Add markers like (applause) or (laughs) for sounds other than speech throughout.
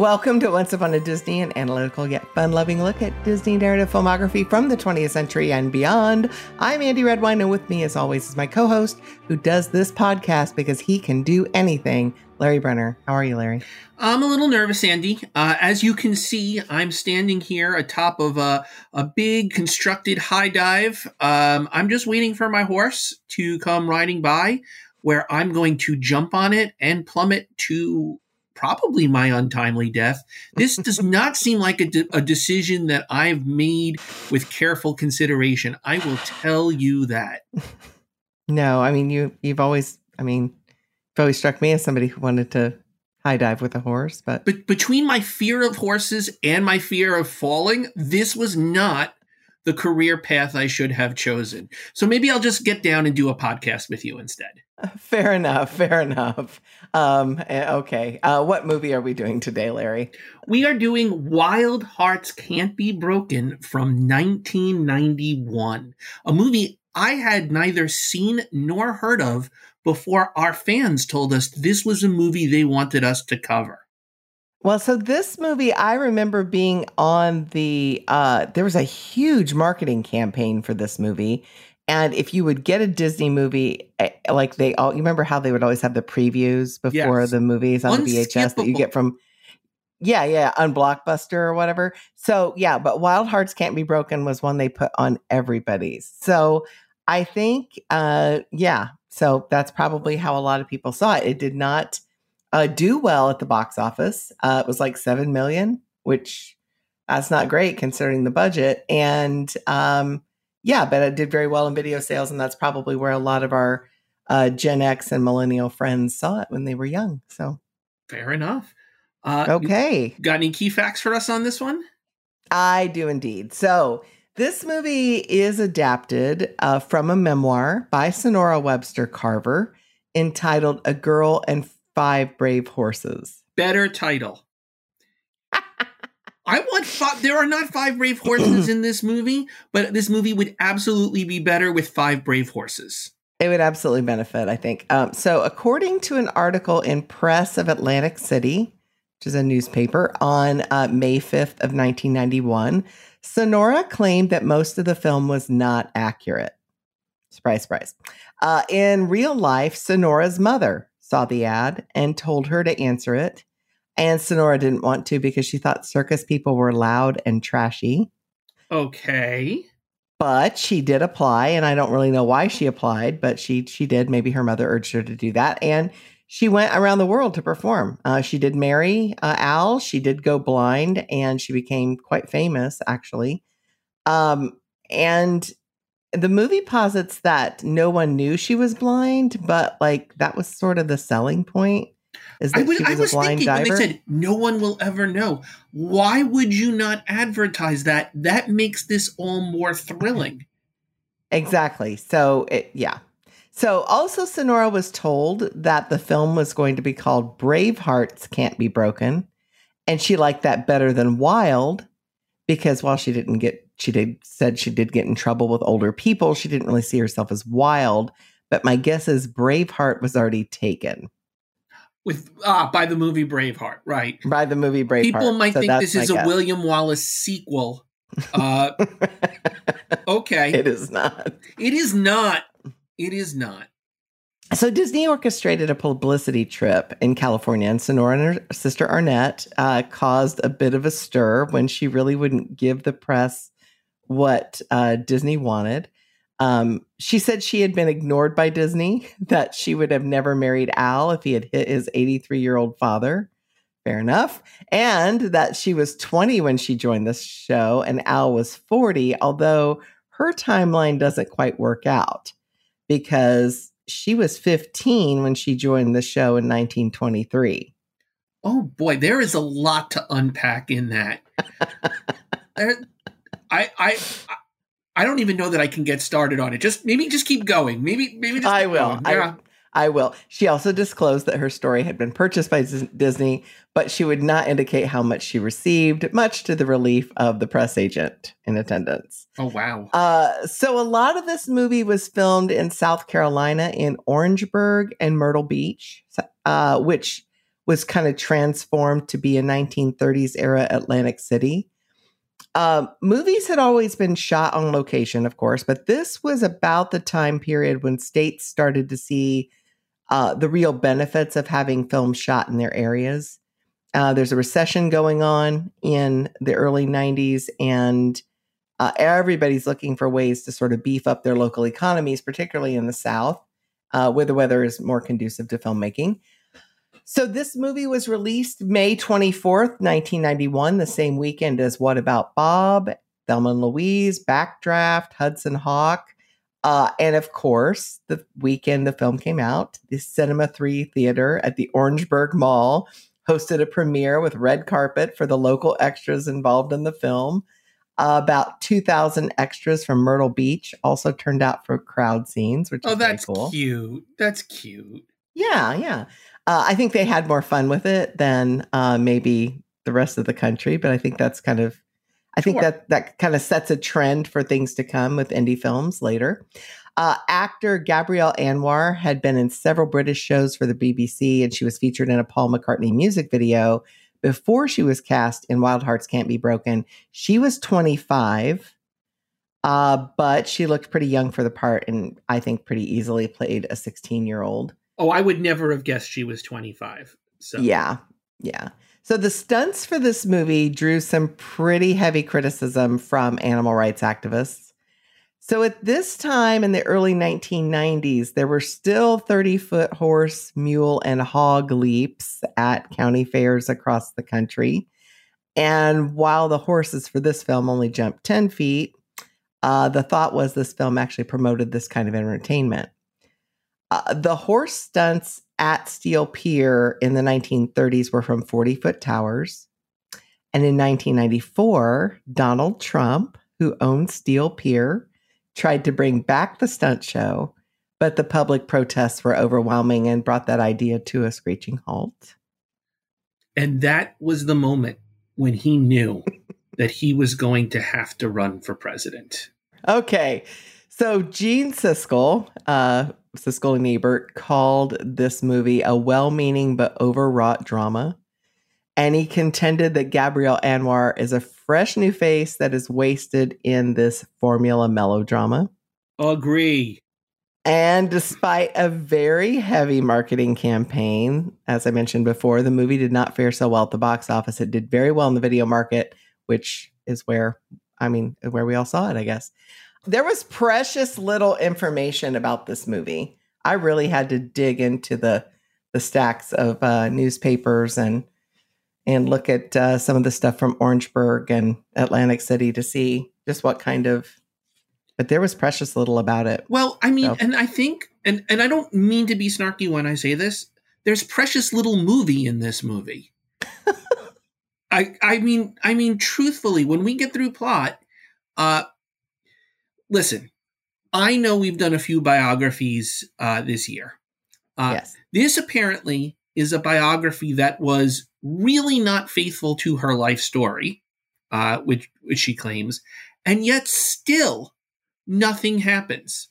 Welcome to Once Upon a Disney, an analytical yet fun loving look at Disney narrative filmography from the 20th century and beyond. I'm Andie Redwine, and with me, as always, is my co host who does this podcast because he can do anything, Larry Brenner. How are you, Larry? I'm a little nervous, Andie. Uh, as you can see, I'm standing here atop of a, a big constructed high dive. Um, I'm just waiting for my horse to come riding by, where I'm going to jump on it and plummet to probably my untimely death. This does (laughs) not seem like a, de- a, decision that I've made with careful consideration. I will tell you that. No, I mean you. You've always. I mean, you've always struck me as somebody who wanted to high dive with a horse. But but between my fear of horses and my fear of falling, this was not the career path I should have chosen. So maybe I'll just get down and do a podcast with you instead. (laughs) Fair enough. Fair enough. Um, eh, okay. Uh, what movie are we doing today, Larry? We are doing Wild Hearts Can't Be Broken from 1991, a movie I had neither seen nor heard of before our fans told us this was a movie they wanted us to cover. Well, so this movie, I remember being on the, uh, there was a huge marketing campaign for this movie. And if you would get a Disney movie, eh, like they all, you remember how they would always have the previews before yes. the movies on the VHS that you get from, yeah, yeah, on Blockbuster or whatever. So, yeah, but Wild Hearts Can't Be Broken was one they put on everybody's. So I think, uh, yeah, so that's probably how a lot of people saw it. It did not uh, do well at the box office. Uh, it was like seven million, which that's not great considering the budget. And um, yeah, but it did very well in video sales, and that's probably where a lot of our uh, Gen X and millennial friends saw it when they were young. So fair enough. Uh, okay, got any key facts for us on this one? I do indeed. So. This movie is adapted uh, from a memoir by Sonora Webster Carver entitled A Girl and Five Brave Horses. Better title. I want five. There are not five brave horses in this movie, but this movie would absolutely be better with five brave horses. It would absolutely benefit, I think. Um, so, according to an article in Press of Atlantic City, which is a newspaper, on uh, May 5th of 1991, Sonora claimed that most of the film was not accurate. Surprise, surprise. Uh, in real life, Sonora's mother saw the ad and told her to answer it. And Sonora didn't want to because she thought circus people were loud and trashy. Okay. But she did apply, and I don't really know why she applied, but she she did. Maybe her mother urged her to do that, and she went around the world to perform. Uh, she did marry uh, Al. She did go blind, and she became quite famous, actually. Um, and the movie posits that no one knew she was blind, but like that was sort of the selling point. Is that I was, she was, I was thinking diver? when they said no one will ever know. Why would you not advertise that? That makes this all more thrilling. Exactly. So it, yeah. So also Sonora was told that the film was going to be called Brave Hearts Can't Be Broken, and she liked that better than Wild because while she didn't get she did said she did get in trouble with older people. She didn't really see herself as wild, but my guess is Braveheart was already taken. With ah by the movie Braveheart, right? By the movie Braveheart. People might so think this is a William Wallace sequel. Uh, (laughs) okay, it is not. It is not. It is not. So Disney orchestrated a publicity trip in California, and Sonora and her sister Arnette uh, caused a bit of a stir when she really wouldn't give the press what uh, Disney wanted. Um, she said she had been ignored by Disney, (laughs) that she would have never married Al if he had hit his 83 year old father. Fair enough. And that she was 20 when she joined the show and Al was 40, although her timeline doesn't quite work out because she was 15 when she joined the show in 1923. Oh boy, there is a lot to unpack in that. (laughs) I, I, I don't even know that I can get started on it. Just maybe just keep going. Maybe maybe I will. Yeah. I, I will. She also disclosed that her story had been purchased by Disney, but she would not indicate how much she received, much to the relief of the press agent in attendance. Oh wow! Uh, so a lot of this movie was filmed in South Carolina, in Orangeburg and Myrtle Beach, uh, which was kind of transformed to be a 1930s era Atlantic City. Um, movies had always been shot on location, of course, but this was about the time period when states started to see uh, the real benefits of having films shot in their areas. Uh, there's a recession going on in the early 90s, and uh, everybody's looking for ways to sort of beef up their local economies, particularly in the South, uh, where the weather is more conducive to filmmaking. So this movie was released May 24th, 1991, the same weekend as What About Bob, Thelma and Louise, Backdraft, Hudson Hawk. Uh, and of course, the weekend the film came out, the Cinema 3 Theater at the Orangeburg Mall hosted a premiere with red carpet for the local extras involved in the film. Uh, about 2,000 extras from Myrtle Beach also turned out for crowd scenes, which oh, is that's cool. cute. That's cute. Yeah, yeah. Uh, I think they had more fun with it than uh, maybe the rest of the country, but I think that's kind of, I think that that kind of sets a trend for things to come with indie films later. Uh, actor Gabrielle Anwar had been in several British shows for the BBC, and she was featured in a Paul McCartney music video before she was cast in Wild Hearts Can't Be Broken. She was 25, uh, but she looked pretty young for the part, and I think pretty easily played a 16 year old. Oh, I would never have guessed she was 25. So Yeah. Yeah. So the stunts for this movie drew some pretty heavy criticism from animal rights activists. So at this time in the early 1990s, there were still 30 foot horse, mule, and hog leaps at county fairs across the country. And while the horses for this film only jumped 10 feet, uh, the thought was this film actually promoted this kind of entertainment. Uh, the horse stunts at Steel Pier in the 1930s were from 40 foot towers. And in 1994, Donald Trump, who owned Steel Pier, tried to bring back the stunt show, but the public protests were overwhelming and brought that idea to a screeching halt. And that was the moment when he knew (laughs) that he was going to have to run for president. Okay. So Gene Siskel, uh, Siskel and Ebert called this movie a well-meaning but overwrought drama. And he contended that Gabrielle Anwar is a fresh new face that is wasted in this formula melodrama. Agree. And despite a very heavy marketing campaign, as I mentioned before, the movie did not fare so well at the box office. It did very well in the video market, which is where, I mean, where we all saw it, I guess. There was precious little information about this movie. I really had to dig into the the stacks of uh, newspapers and and look at uh, some of the stuff from Orangeburg and Atlantic City to see just what kind of. But there was precious little about it. Well, I mean, So- and I think, and and I don't mean to be snarky when I say this. There's precious little movie in this movie. (laughs) I I mean I mean truthfully, when we get through plot, uh, listen, I know we've done a few biographies uh, this year. Uh, yes. This apparently is a biography that was really not faithful to her life story, uh, which, which she claims, and yet still nothing happens.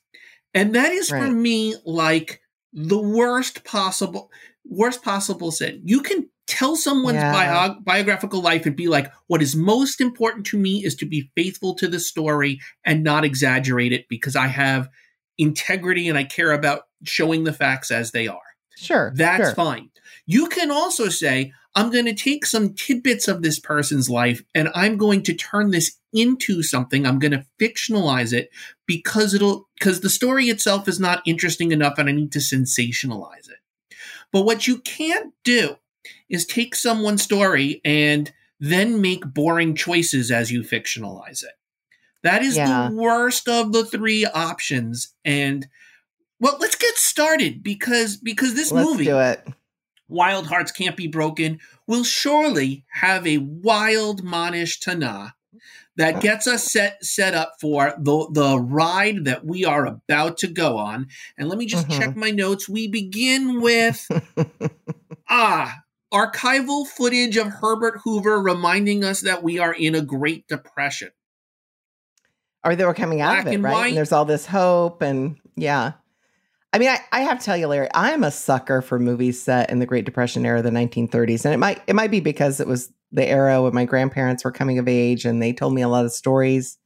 And that is for me like the worst possible worst possible sin. You can tell someone's Yeah. bio- biographical life and be like, what is most important to me is to be faithful to the story and not exaggerate it because I have integrity and I care about showing the facts as they are. Sure. That's sure. fine. You can also say, I'm going to take some tidbits of this person's life and I'm going to turn this into something. I'm going to fictionalize it because it'll, because the story itself is not interesting enough and I need to sensationalize it. But what you can't do is take someone's story and then make boring choices as you fictionalize it. That is Yeah. the worst of the three options. And well, let's get started because because this Let's movie. Wild Hearts Can't Be Broken, will surely have a wild Manish Tana that gets us set set up for the the ride that we are about to go on. And let me just Mhm. check my notes. We begin with (laughs) ah archival footage of Herbert Hoover reminding us that we are in a Great Depression. or they were coming out Black of it, and right? white. And there's all this hope, and yeah. I mean, I, I have to tell you, Larry, I'm a sucker for movies set in the Great Depression era, the 1930s, and it might it might be because it was the era when my grandparents were coming of age, and they told me a lot of stories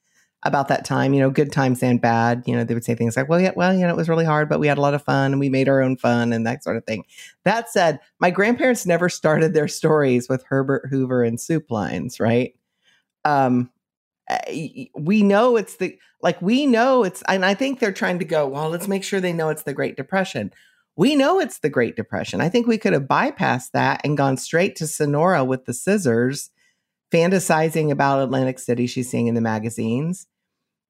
about that time. You know, good times and bad. You know, they would say things like, "Well, yeah, well, you know, it was really hard, but we had a lot of fun, and we made our own fun, and that sort of thing." That said, my grandparents never started their stories with Herbert Hoover and soup lines, right? Um, eh, we know it's the like we know it's and i think they're trying to go well let's make sure they know it's the great depression we know it's the great depression i think we could have bypassed that and gone straight to sonora with the scissors fantasizing about atlantic city she's seeing in the magazines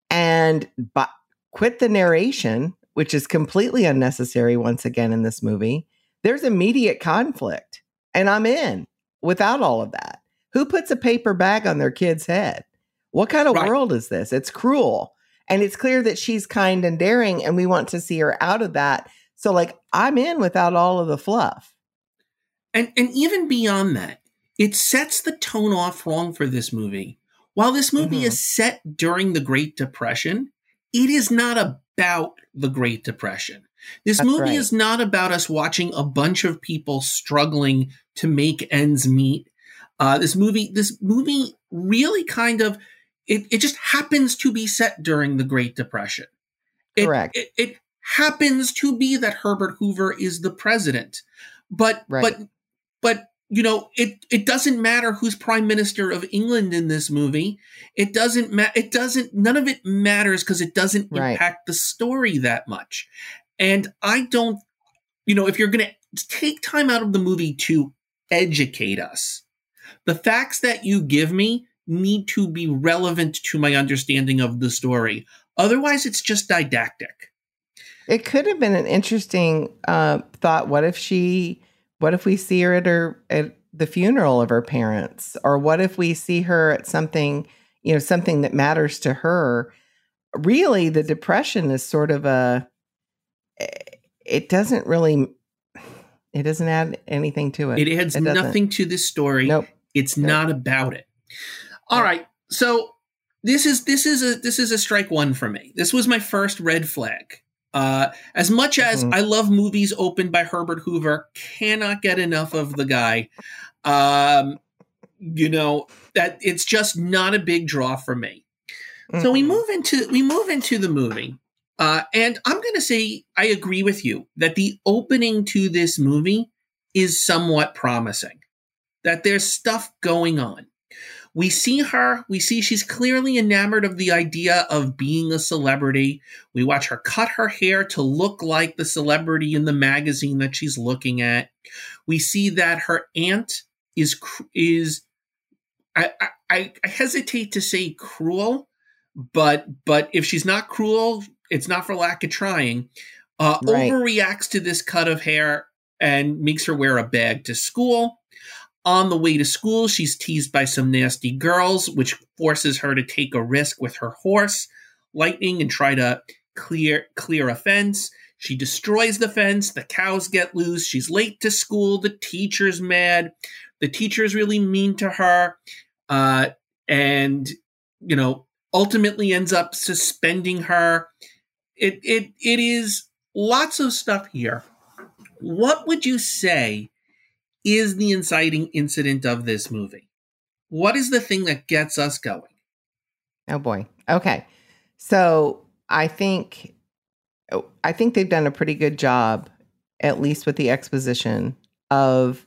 and but quit the narration which is completely unnecessary once again in this movie there's immediate conflict and i'm in without all of that who puts a paper bag on their kid's head what kind of right. world is this it's cruel and it's clear that she's kind and daring, and we want to see her out of that. So, like, I'm in without all of the fluff. And and even beyond that, it sets the tone off wrong for this movie. While this movie mm-hmm. is set during the Great Depression, it is not about the Great Depression. This That's movie right. is not about us watching a bunch of people struggling to make ends meet. Uh, this movie, this movie really kind of it, it just happens to be set during the Great Depression. It, Correct. It, it, happens to be that Herbert Hoover is the president, but right. but but you know it it doesn't matter who's prime minister of England in this movie. It doesn't matter. It doesn't. None of it matters because it doesn't right. impact the story that much. And I don't. You know, if you're going to take time out of the movie to educate us, the facts that you give me need to be relevant to my understanding of the story. Otherwise, it's just didactic. It could have been an interesting uh, thought. What if she? What if we see her at her at the funeral of her parents, or what if we see her at something, you know, something that matters to her? Really, the depression is sort of a. Eh, it doesn't really. It doesn't add anything to it. It adds it nothing to this story. Nope. It's nope. not about it. All right. So this is this is a this is a strike one for me. This was my first red flag. Uh, as much as mm-hmm. I love movies opened by Herbert Hoover, cannot get enough of the guy. Um, you know that it's just not a big draw for me. Mm-hmm. So we mm-hmm. move into we move into the movie, uh, and I'm going to say I agree with you that the opening to this movie is somewhat promising. That there's stuff going on. We see her, we see she's clearly enamored of the idea of being a celebrity. We watch her cut her hair to look like the celebrity in the magazine that she's looking at. We see that her aunt is is I, I, I hesitate to say cruel, but but if she's not cruel, it's not for lack of trying. Uh, right. Overreacts to this cut of hair and makes her wear a bag to school. On the way to school, she's teased by some nasty girls, which forces her to take a risk with her horse, Lightning, and try to clear clear a fence. She destroys the fence. The cows get loose. She's late to school. The teacher's mad. The teacher's really mean to her, uh, and you know ultimately ends up suspending her. It it it is lots of stuff here. What would you say is the inciting incident of this movie? What is the thing that gets us going? Oh boy. Okay. So I think I think they've done a pretty good job, at least with the exposition, of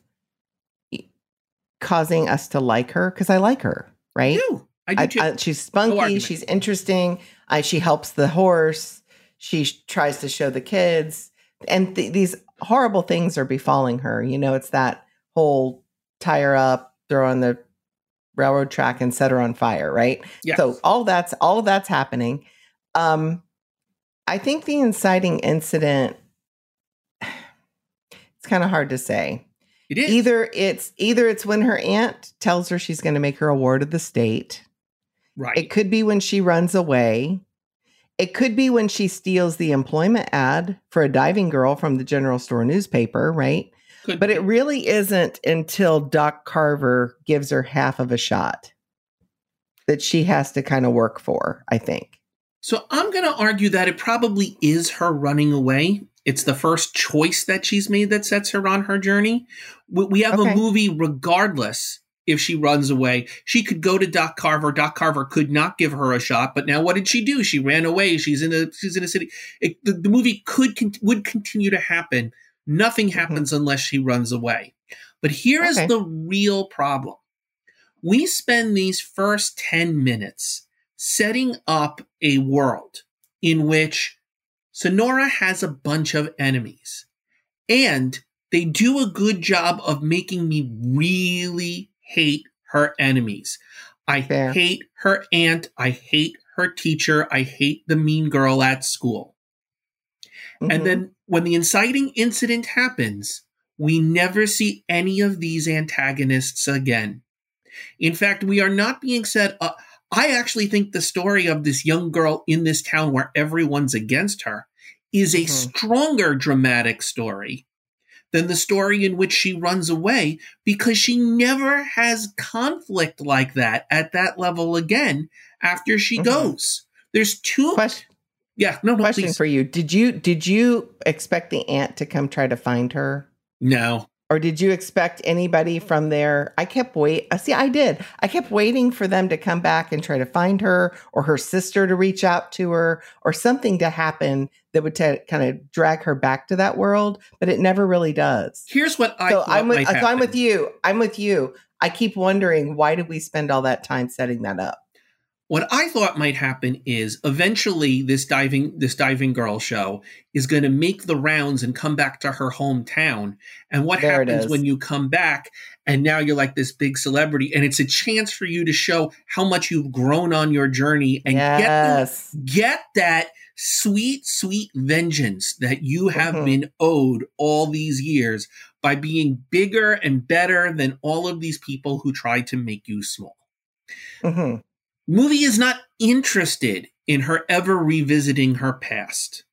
causing us to like her because I like her, right? I do. I do too. I, I, she's spunky. No she's interesting. I, she helps the horse. She tries to show the kids, and th- these horrible things are befalling her. You know, it's that whole tire up, throw on the railroad track and set her on fire, right? Yes. So all that's all of that's happening. Um, I think the inciting incident (sighs) it's kind of hard to say. It is. Either it's either it's when her aunt tells her she's going to make her a ward of the state. Right. It could be when she runs away. It could be when she steals the employment ad for a diving girl from the general store newspaper, right? Could but be. it really isn't until Doc Carver gives her half of a shot that she has to kind of work for, I think. So I'm going to argue that it probably is her running away. It's the first choice that she's made that sets her on her journey. We, have Okay. a movie regardless if she runs away. She could go to Doc Carver. Doc Carver could not give her a shot, but now what did she do? She ran away. She's in a she's in a city. It, the, the movie could con- would continue to happen. Nothing happens unless she runs away. But here is Okay. the real problem. We spend these first 10 minutes setting up a world in which Sonora has a bunch of enemies. And they do a good job of making me really hate her enemies. I Fair. hate her aunt. I hate her teacher. I hate the mean girl at school. Mhm. And then when the inciting incident happens, we never see any of these antagonists again. In fact, we are not being set up. I actually think the story of this young girl in this town where everyone's against her is a Mhm. stronger dramatic story than the story in which she runs away because she never has conflict like that at that level again after she Mhm. goes. There's two. question, yeah, no, no, question please. for you. Did you did you expect the aunt to come try to find her? no. Or did you expect anybody from there? I kept wait. uh, See, I did. I kept waiting for them to come back and try to find her, or her sister to reach out to her, or something to happen that would t- kind of drag her back to that world. But it never really does. Here's what I so thought I'm with. So I'm with you. I'm with you. I keep wondering why did we spend all that time setting that up? What I thought might happen is eventually this diving this diving girl show is going to make the rounds and come back to her hometown. And what There happens when you come back and now you're like this big celebrity and it's a chance for you to show how much you've grown on your journey and get yes. get that sweet, sweet vengeance that you have Mhm. been owed all these years by being bigger and better than all of these people who tried to make you small. Mhm. Movie is not interested in her ever revisiting her past.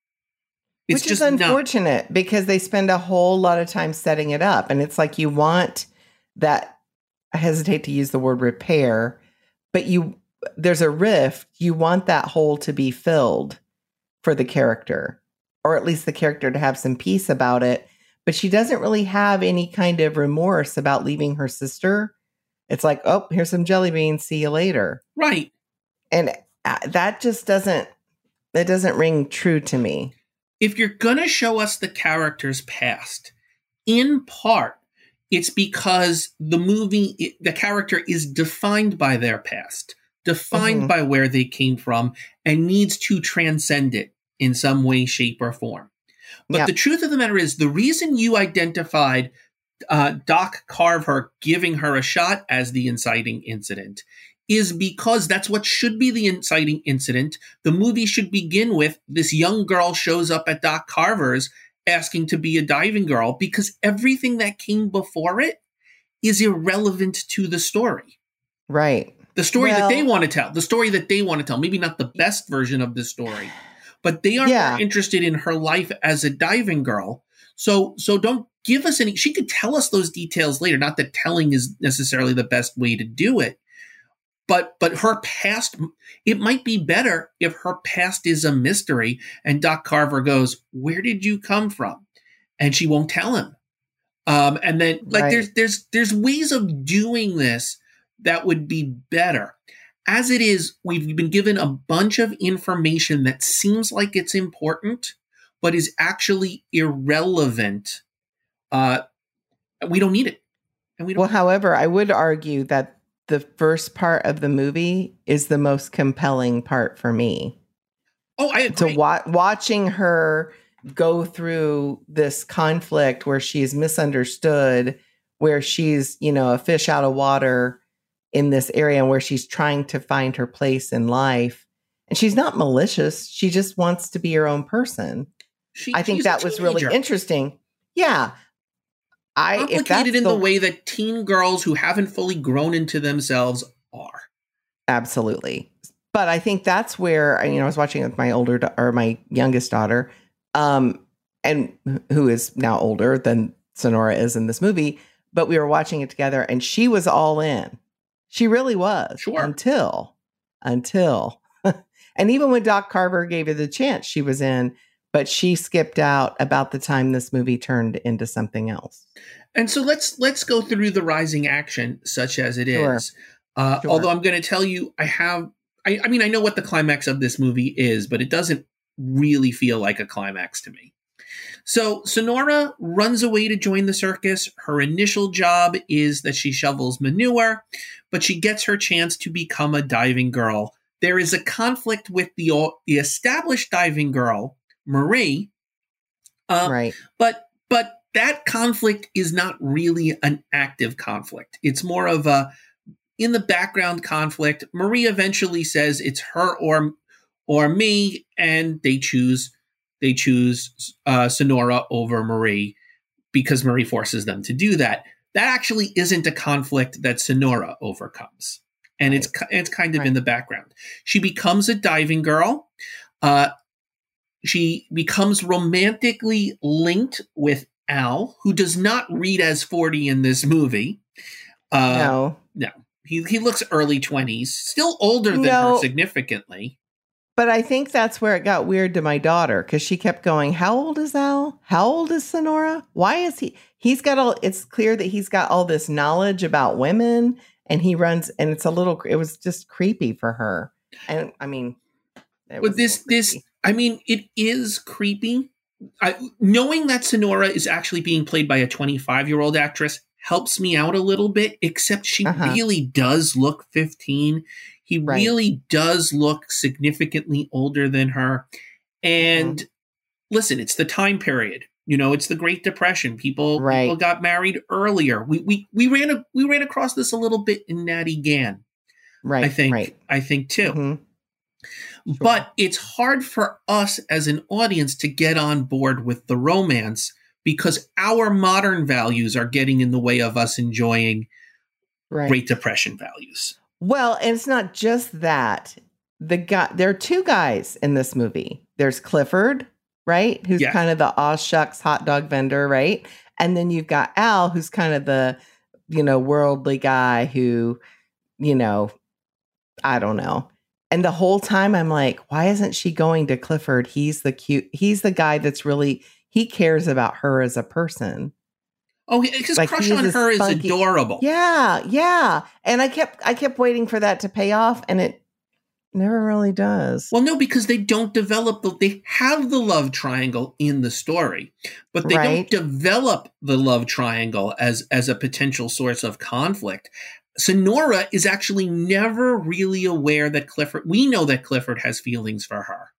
It's Which just is not. unfortunate because they spend a whole lot of time setting it up. And it's like you want that, I hesitate to use the word repair, but you, there's a rift. You want that hole to be filled for the character, or at least the character to have some peace about it. But she doesn't really have any kind of remorse about leaving her sister. It's like, oh, here's some jelly beans. See you later. Right. And uh, that just doesn't, it doesn't ring true to me. If you're going to show us the character's past, in part, it's because the movie, it, the character is defined by their past, defined Mhm. by where they came from, and needs to transcend it in some way, shape, or form. But Yeah. the truth of the matter is, the reason you identified uh, Doc Carver giving her a shot as the inciting incident is because that's what should be the inciting incident. The movie should begin with this young girl shows up at Doc Carver's asking to be a diving girl because everything that came before it is irrelevant to the story. Right. The story that they want to tell, the story that they want to tell, maybe not the best version of the story, but they are Yeah. more interested in her life as a diving girl. So, so don't give us any. She could tell us those details later. Not that telling is necessarily the best way to do it, but but her past. It might be better if her past is a mystery, and Doc Carver goes, "Where did you come from?" and she won't tell him. Um, and then like Right. there's there's there's ways of doing this that would be better. As it is, we've been given a bunch of information that seems like it's important, but is actually irrelevant. Uh, we don't need it, and we don't. Well, however, I would argue that the first part of the movie is the most compelling part for me. oh, I To agree. wa- watching her go through this conflict where she's misunderstood, where she's, you know, a fish out of water in this area and where she's trying to find her place in life. And she's not malicious. She just wants to be her own person. She- I think that was really interesting. Yeah. I if that's complicated in the way that teen girls who haven't fully grown into themselves are. Absolutely. But I think that's where you know I was watching with my older or my youngest daughter, um, and who is now older than Sonora is in this movie. But we were watching it together, and she was all in. She really was. Sure. Until, until, (laughs) and even when Doc Carver gave her the chance, she was in. But she skipped out about the time this movie turned into something else. And so let's let's go through the rising action, such as it Sure. is. Uh, Sure. Although I'm going to tell you, I have. I, I mean, I know what the climax of this movie is, but it doesn't really feel like a climax to me. So Sonora runs away to join the circus. Her initial job is that she shovels manure, but she gets her chance to become a diving girl. There is a conflict with the the established diving girl, Marie. Uh, right. but but that conflict is not really an active conflict. It's more of a in the background conflict marie eventually says it's her or or me and they choose they choose uh, sonora over marie because marie forces them to do that. That actually isn't a conflict that sonora overcomes. And it's it's kind of in the background. She becomes a diving girl uh, she becomes romantically linked with Al, who does not read as 40 in this movie. Uh, no. he, he looks early 20s, still older than No. her significantly. But I think that's where it got weird to my daughter because she kept going, How old is Al? How old is Sonora? Why is he? He's got all, it's clear that he's got all this knowledge about women and he runs, and it's a little, it was just creepy for her. And I mean, it was But this, this. I mean, it is creepy. I, knowing that Sonora is actually being played by a 25 year old actress helps me out a little bit, except she Uh-huh. really does look 15. He Right. really does look significantly older than her. And Mm-hmm. listen, it's the time period. You know, it's the Great Depression. People, Right. people got married earlier. We, we we ran a, we ran across this a little bit in Natty Gann. right. I think Right. I think too. Mhm. Sure. But it's hard for us as an audience to get on board with the romance because our modern values are getting in the way of us enjoying Right. Great Depression values. Well, and it's not just that. The guy there are two guys in this movie. There's Clifford, right? Who's Yeah. kind of the aw shucks hot dog vendor, right? And then you've got Al, who's kind of the, you know, worldly guy who, you know, I don't know. And the whole time I'm like, why isn't she going to Clifford? He's the cute, he's the guy that's really he cares about her as a person. Oh, his Like, crush on her is adorable. Yeah, yeah. And I kept I kept waiting for that to pay off and it never really does. Well, no, because they don't develop the. They have the love triangle in the story, but they Right. don't develop the love triangle as as a potential source of conflict. Sonora is actually never really aware that Clifford. We know that Clifford has feelings for her,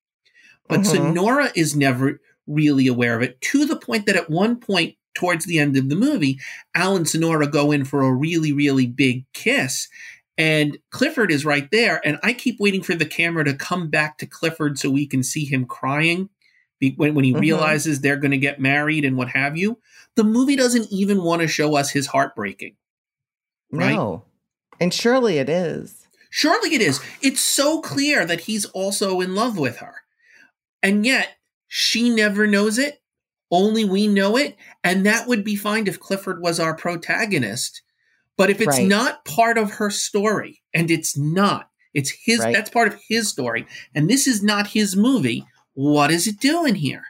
but Mhm. Sonora is never really aware of it. To the point that at one point towards the end of the movie, Al and Sonora go in for a really really big kiss, and Clifford is right there, and I keep waiting for the camera to come back to Clifford so we can see him crying when, when he Mhm. realizes they're going to get married and what have you. The movie doesn't even want to show us his heartbreaking. Right? No. And surely it is. Surely it is. It's so clear that he's also in love with her. And yet, she never knows it. Only we know it. And that would be fine if Clifford was our protagonist. But if it's Right. not part of her story, and it's not, it's his, Right. that's part of his story, and this is not his movie, what is it doing here?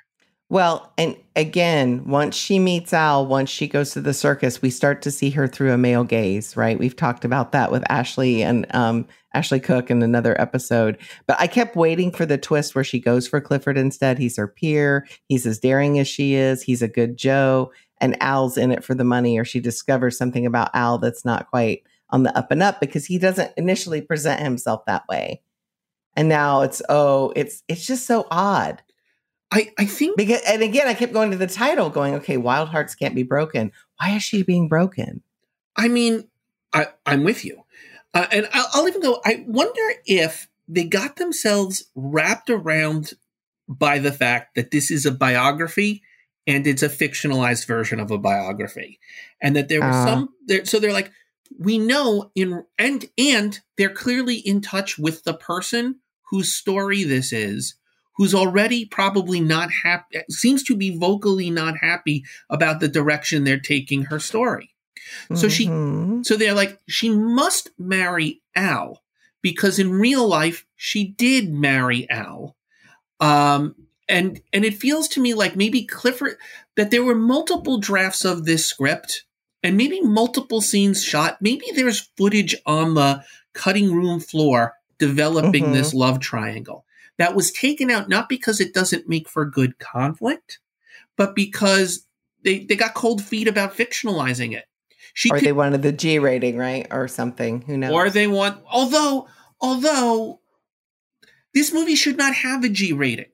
Well, and again, once she meets Al, once she goes to the circus, we start to see her through a male gaze, right? We've talked about that with Ashley and um, Ashley Cook in another episode. But I kept waiting for the twist where she goes for Clifford instead. He's her peer. He's as daring as she is. He's a good Joe. And Al's in it for the money, or she discovers something about Al that's not quite on the up and up because he doesn't initially present himself that way. And now it's oh, it's it's just so odd. I, I think Because and again, I kept going to the title, going, okay, Wild Hearts can't be broken. Why is she being broken? I mean, I, I'm with you. Uh, and I'll, I'll even go, I wonder if they got themselves wrapped around by the fact that this is a biography and it's a fictionalized version of a biography. And that there was Ah. some, there, so they're like, we know in, and, and they're clearly in touch with the person whose story this is, who's already probably not happy, seems to be vocally not happy about the direction they're taking her story. So she- Mhm. So they're like, she must marry Al because in real life she did marry Al. Um, and and it feels to me like maybe Clifford that there were multiple drafts of this script and maybe multiple scenes shot. Maybe there's footage on the cutting room floor developing Mhm. this love triangle that was taken out not because it doesn't make for good conflict, but because they they got cold feet about fictionalizing it. She or could they wanted the G rating, right? Or something. Who knows? or they want although although this movie should not have a G rating.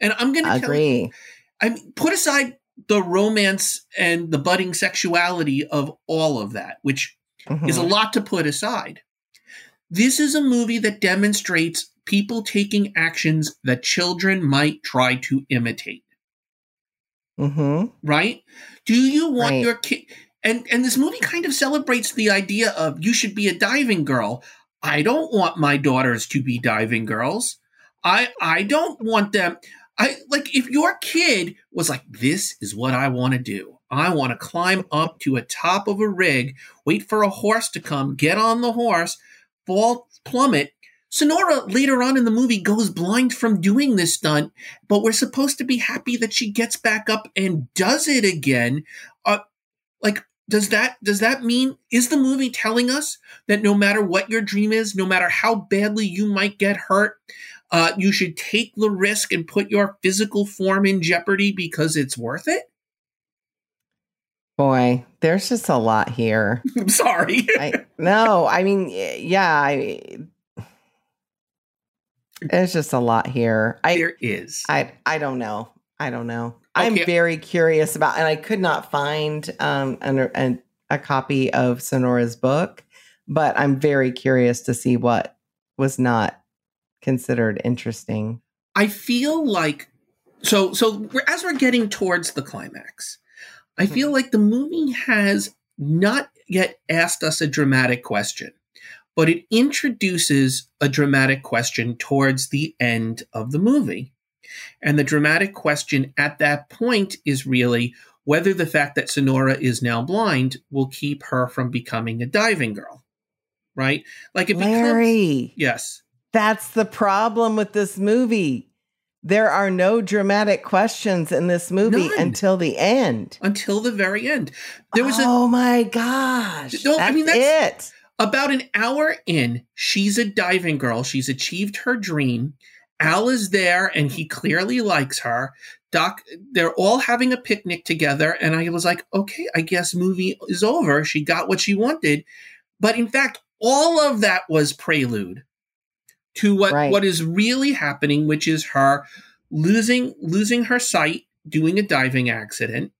And I'm going to tell you, agree. I mean, put aside the romance and the budding sexuality of all of that, which is a Mhm. lot to put aside. This is a movie that demonstrates people taking actions that children might try to imitate, Mhm. right? Do you want Right. your kid and and this movie kind of celebrates the idea of you should be a diving girl. I don't want my daughters to be diving girls. I I don't want them I like if your kid was like this is what I want to do. I want to climb up to a top of a rig, wait for a horse to come, get on the horse, fall plummet. Sonora later on in the movie goes blind from doing this stunt, but we're supposed to be happy that she gets back up and does it again. Uh, like does that does that mean is the movie telling us that no matter what your dream is, no matter how badly you might get hurt, uh, you should take the risk and put your physical form in jeopardy because it's worth it? Boy, there's just a lot here. (laughs) I'm sorry. I no, I mean, yeah, I there's just a lot here. I there is. I I don't know. I don't know. I'm very curious about, and I could not find um an, an, a copy of Sonora's book, but I'm very curious to see what was not considered interesting. I feel like so so we're, as we're getting towards the climax, I feel like the movie has not yet asked us a dramatic question, but it introduces a dramatic question towards the end of the movie. And the dramatic question at that point is really whether the fact that Sonora is now blind will keep her from becoming a diving girl. Right? Like it becomes Larry, Yes. that's the problem with this movie. There are no dramatic questions in this movie None. until the end. Until the very end. There was a oh my gosh. No, I mean, that's- it. About an hour in, she's a diving girl. She's achieved her dream. Al is there and he clearly likes her. Doc, they're all having a picnic together. And I was like, okay, I guess movie is over. She got what she wanted. But in fact, all of that was prelude to what, Right. what is really happening, which is her losing, losing her sight, doing a diving accident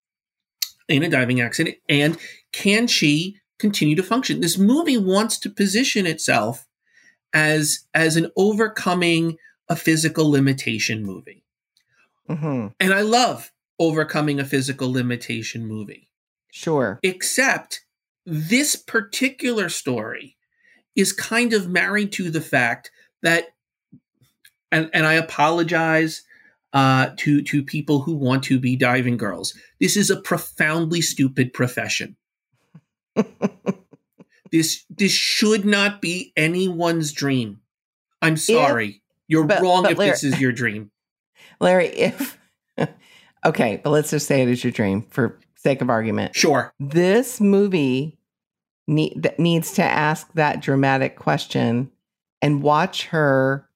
in a diving accident. And can she continue to function? This movie wants to position itself as as an overcoming a physical limitation movie. hmm And I love overcoming a physical limitation movie. Sure. Except this particular story is kind of married to the fact that and, and I apologize uh, to to people who want to be diving girls. This is a profoundly stupid profession. (laughs) this this should not be anyone's dream. I'm sorry. You're but- wrong but if Larry- this is your dream. (laughs) Larry, if (laughs) okay, but let's just say it is your dream for sake of argument. Sure. This movie need, that needs to ask that dramatic question and watch her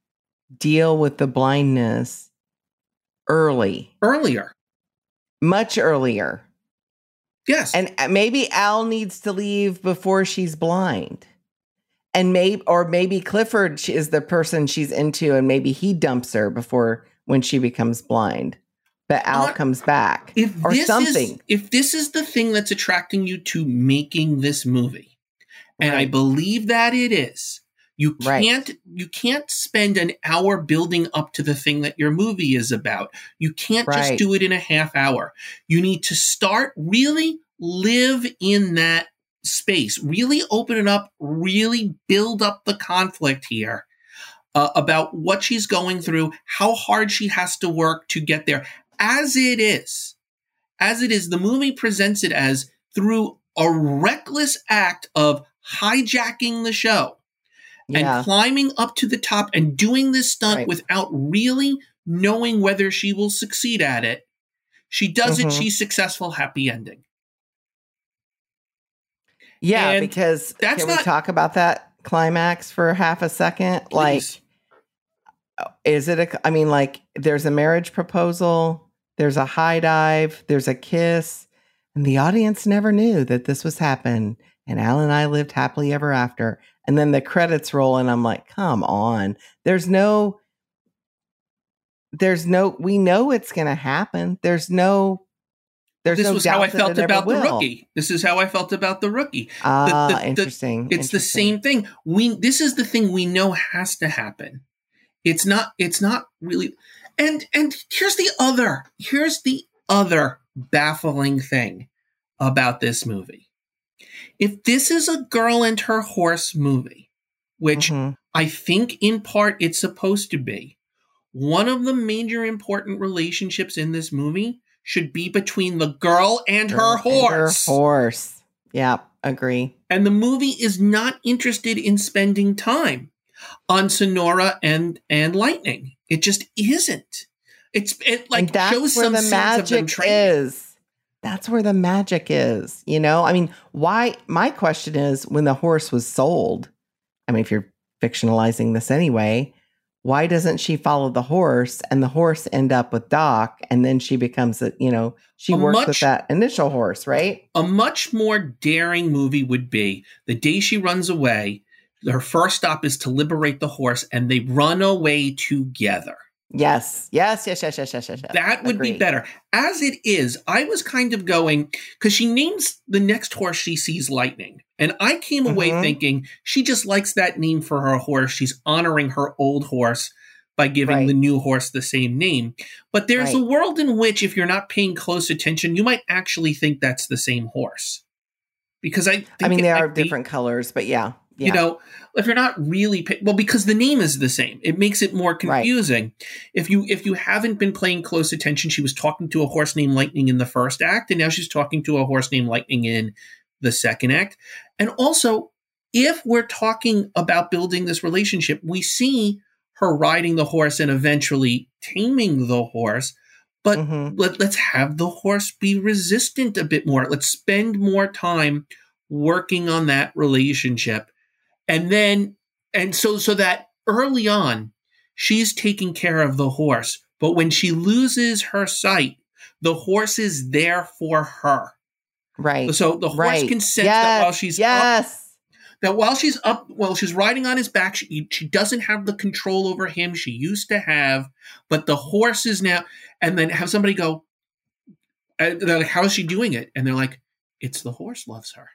deal with the blindness early, Earlier. much earlier. Yes. And uh, maybe Al needs to leave before she's blind. And maybe, or maybe Clifford is the person she's into, and maybe he dumps her before when she becomes blind. But Al comes back if or this something. Is, if this is the thing that's attracting you to making this movie, and I believe that it is, you Right. can't you can't spend an hour building up to the thing that your movie is about. You can't just do it in a half hour. You need to start really live in that space, really open it up, really build up the conflict here. Uh, about what she's going through, how hard she has to work to get there. As it is, as it is, the movie presents it as through a reckless act of hijacking the show yeah. and climbing up to the top and doing this stunt Right. without really knowing whether she will succeed at it. She does Mhm. it, she's successful, happy ending. Yeah, And because that's can we talk about that climax for half a second? Like, is it a? I mean, like, there's a marriage proposal, there's a high dive, there's a kiss, and the audience never knew that this was happening. And Al and I lived happily ever after. And then the credits roll, and I'm like, come on. There's no. There's no. We know it's going to happen. There's no. There's this no was how I felt about the rookie. This is how I felt about the rookie. Ah, the- the- interesting. It's the same thing. We this is the thing we know has to happen. It's not it's not really and and here's the other here's the other baffling thing about this movie. If this is a girl and her horse movie, which Mhm. I think in part it's supposed to be, one of the major important relationships in this movie should be between the girl and her Girl and horse. Her horse. Yeah, agree. And the movie is not interested in spending time on Sonora and and Lightning. It just isn't. It's it like and that's shows where some the sense of them magic training. is. That's where the magic is. You know, I mean, why? My question is when the horse was sold, I mean, if you're fictionalizing this anyway, why doesn't she follow the horse and the horse end up with Doc and then she becomes a, you know, she A works much- with that initial horse, right? A much more daring movie would be the day she runs away. Her first stop is to liberate the horse, and they run away together. Yes. Yes, yes, yes, yes, yes, yes. yes. That would be better. As it is, I was kind of going because she names the next horse she sees Lightning. And I came away Mhm. thinking she just likes that name for her horse. She's honoring her old horse by giving Right. the new horse the same name. But there's a world in which, if you're not paying close attention, you might actually think that's the same horse. Because I, think I mean, they are be- different colors, but yeah. Yeah. you know if you're not really pay- well because the name is the same it makes it more Right. confusing if you if you haven't been paying close attention she was talking to a horse named lightning in the first act and now she's talking to a horse named lightning in the second act and also if we're talking about building this relationship we see her riding the horse and eventually taming the horse but Mhm. let, let's have the horse be resistant a bit more. Let's spend more time working on that relationship. And then, and so, so that early on, she's taking care of the horse. But when she loses her sight, the horse is there for her. Right. So the horse right. can sense yes. that while she's up, yes. that while she's up, while she's riding on his back, she, she doesn't have the control over him she used to have, but the horse is now, and then have somebody go, and they're like, how is she doing it? And they're like, it's the horse loves her.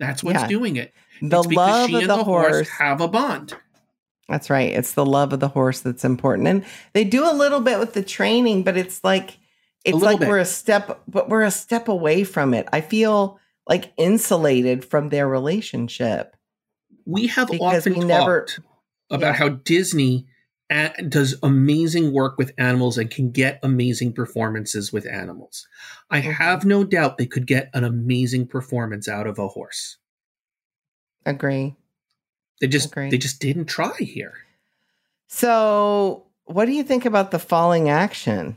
That's what's Yeah. doing it. The it's because love she of and the, the horse. horse have a bond. That's right. It's the love of the horse that's important. And they do a little bit with the training, but it's like it's like bit. we're a step but we're a step away from it. I feel like insulated from their relationship. We have often we never- talked about Yeah. how Disney does amazing work with animals and can get amazing performances with animals. I Mhm. have no doubt they could get an amazing performance out of a horse. Agree. They just Agree. they just didn't try here. So what do you think about the falling action?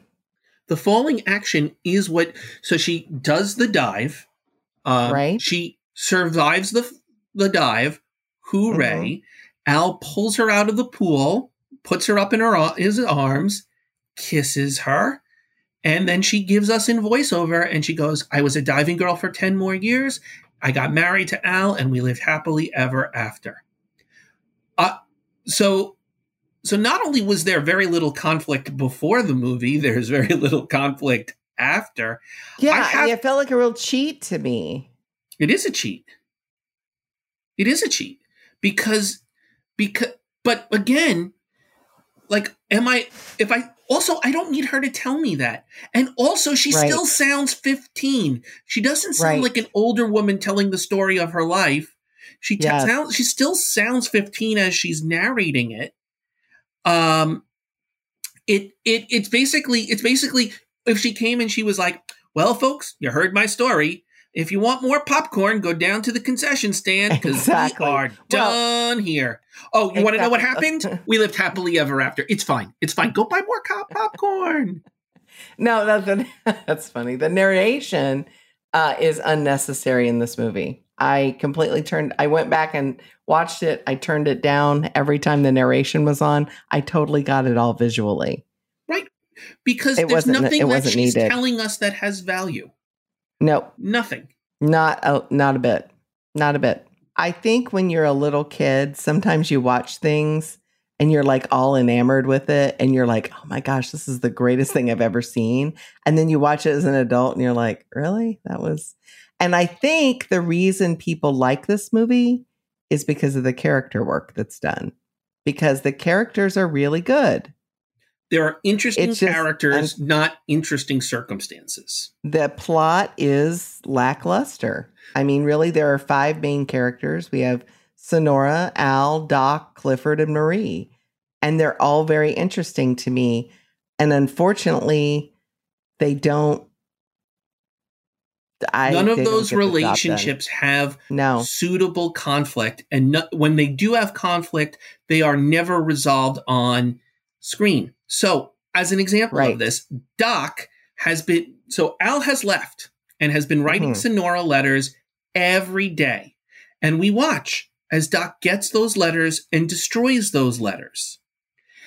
The falling action is what so she does the dive. Um, Right. She survives the the dive. Hooray! Al pulls her out of the pool, puts her up in her his arms, kisses her, and then she gives us in voiceover and she goes, "I was a diving girl for ten more years. I got married to Al, and we lived happily ever after." Uh, so so not only was there very little conflict before the movie, (laughs) there's very little conflict after. Yeah, have- it felt like a real cheat to me. It is a cheat. It is a cheat because because but again, like am I if I also I don't need her to tell me that. And also she Right. still sounds 15. She doesn't sound Right. like an older woman telling the story of her life. She t- sounds she still sounds 15 as she's narrating it. Um it it it's basically it's basically if she came and she was like, "Well, folks, you heard my story. If you want more popcorn, go down to the concession stand because Exactly. we are Well- done here. Oh, you want to know what happened? (laughs) We lived happily ever after. It's fine. It's fine. Go buy more co- popcorn. No, the, (laughs) that's funny. The narration uh, is unnecessary in this movie. I completely turned. I went back and watched it. I turned it down every time the narration was on. I totally got it all visually. Right, because It there's nothing that she's needed. telling us that has value. No, Nothing. not a, not a bit. Not a bit. I think when you're a little kid, sometimes you watch things and you're like all enamored with it and you're like, "Oh my gosh, this is the greatest thing I've ever seen." And then you watch it as an adult and you're like, "Really? That was And I think the reason people like this movie is because of the character work that's done. Because the characters are really good. There are interesting just- characters, not interesting circumstances. The plot is lackluster. I mean, really, there are five main characters. We have Sonora, Al, Doc, Clifford, and Marie. And they're all very interesting to me. And unfortunately, they don't. I, None of those get the job done. relationships have No. suitable conflict, and no, when they do have conflict, they are never resolved on screen. So, as an example Right. of this, Doc has been so Al has left and has been writing Mhm. Sonora letters every day, and we watch as Doc gets those letters and destroys those letters,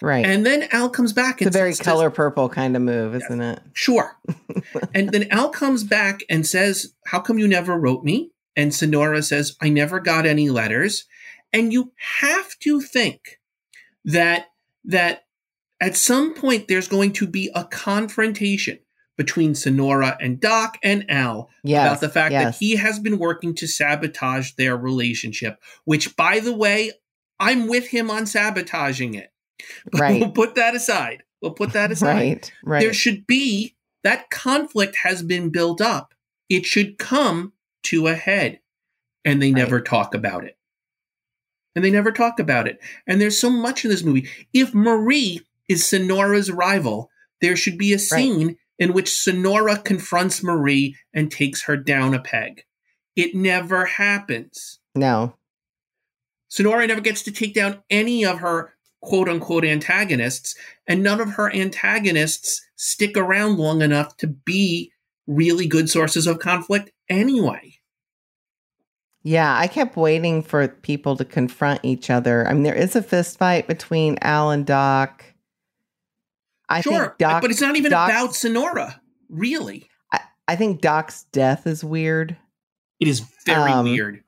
Right. and then Al comes back and it's a very says- color purple kind of move, isn't it? Sure. (laughs) and then Al comes back and says, How come you never wrote me? And Sonora says, I never got any letters. And you have to think that that at some point there's going to be a confrontation between Sonora and Doc and Al Yes. about the fact yes. that he has been working to sabotage their relationship, which by the way, I'm with him on sabotaging it. (laughs) But Right. we'll put that aside. We'll put that (laughs) aside Right. Right. there should be that conflict has been built up. It should come to a head. And they Right. never talk about it. And they never talk about it. And there's so much in this movie. If Marie is Sonora's rival, there should be a scene in which Sonora confronts Marie and takes her down a peg. It never happens. no. Sonora never gets to take down any of her quote unquote antagonists, and none of her antagonists stick around long enough to be really good sources of conflict anyway. Yeah, I kept waiting for people to confront each other. I mean, there is a fist fight between Al and Doc. I sure, think Doc, but it's not even Doc's- about Sonora, really. I think Doc's death is weird It is very Um, weird.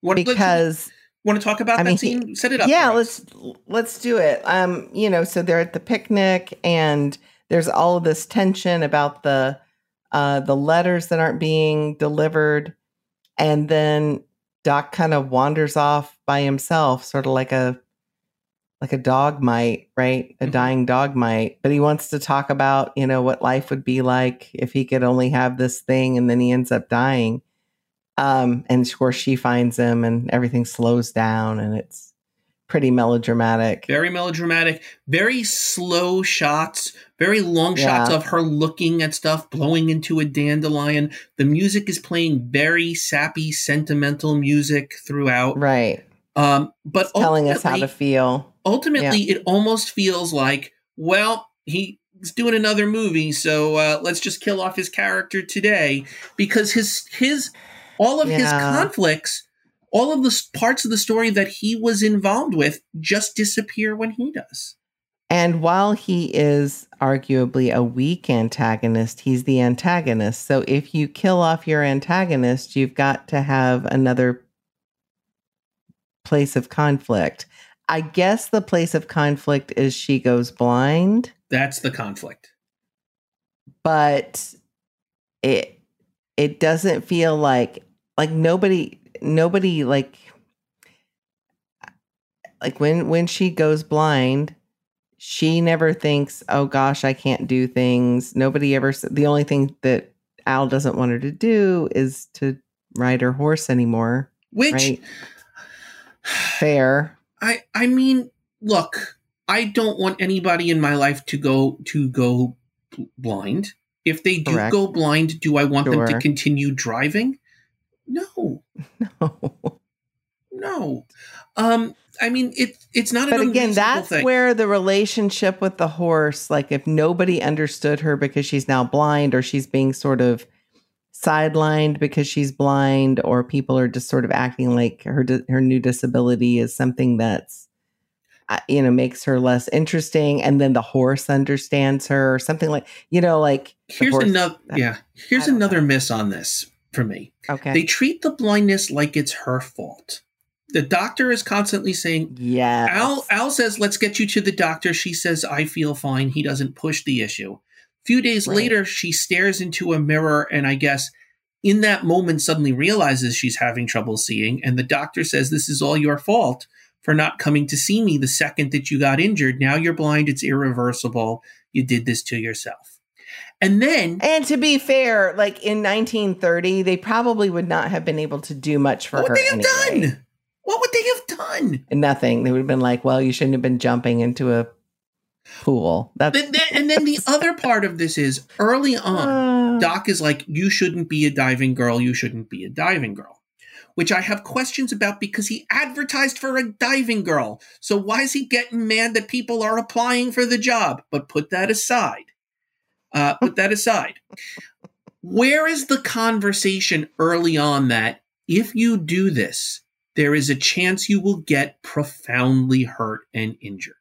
What, because want to talk about I that mean, scene? Set it up. yeah, let's let's do it. Um, you know, so they're at the picnic and there's all of this tension about the uh the letters that aren't being delivered and then Doc kind of wanders off by himself, sort of like a like a dog might, right? A Mhm. dying dog might. But he wants to talk about, you know, what life would be like if he could only have this thing and then he ends up dying. Um, and of course she finds him and everything slows down and it's pretty melodramatic. Very melodramatic, very slow shots, very long shots of her looking at stuff, blowing into a dandelion. The music is playing very sappy, sentimental music throughout. Right. Um, but Telling us how to feel. Ultimately it almost feels like well he's doing another movie so uh, let's just kill off his character today because his his all of his conflicts all of the parts of the story that he was involved with just disappear when he does And while he is arguably a weak antagonist, he's the antagonist. So if you kill off your antagonist, you've got to have another place of conflict. I guess the place of conflict is she goes blind, that's the conflict. But it it doesn't feel like like nobody nobody like like when when she goes blind she never thinks oh gosh i can't do things. Nobody ever the only thing that al doesn't want her to do is to ride her horse anymore which right? Fair I I mean, look, I don't want anybody in my life to go to go blind. If they do Correct. go blind, do I want them to continue driving? No, (laughs) No. no. Um, I mean, it, it's not But an again, that's thing. where the relationship with the horse, like if nobody understood her because she's now blind or she's being sort of sidelined because she's blind or people are just sort of acting like her her new disability is something that's uh, you know makes her less interesting and then the horse understands her or something like you know like here's horse- another yeah here's another know. miss on this for me. Okay. They treat the blindness like it's her fault. The doctor is constantly saying yeah al al says let's get you to the doctor. She says i feel fine. He doesn't push the issue few days Right. later she stares into a mirror and i guess in that moment suddenly realizes she's having trouble seeing and the doctor says this is all your fault for not coming to see me the second that you got injured now you're blind it's irreversible you did this to yourself and then and to be fair like in 1930 they probably would not have been able to do much for what her would they have anyway. done? What would they have done? nothing. They would have been like, well, you shouldn't have been jumping into a pool. That's then- and then the (laughs) other part of this is early on, Uh, Doc is like, you shouldn't be a diving girl. You shouldn't be a diving girl. Which I have questions about because he advertised for a diving girl. So why is he getting mad that people are applying for the job? But put that aside. Uh, put that aside. Where is the conversation early on that if you do this, there is a chance you will get profoundly hurt and injured?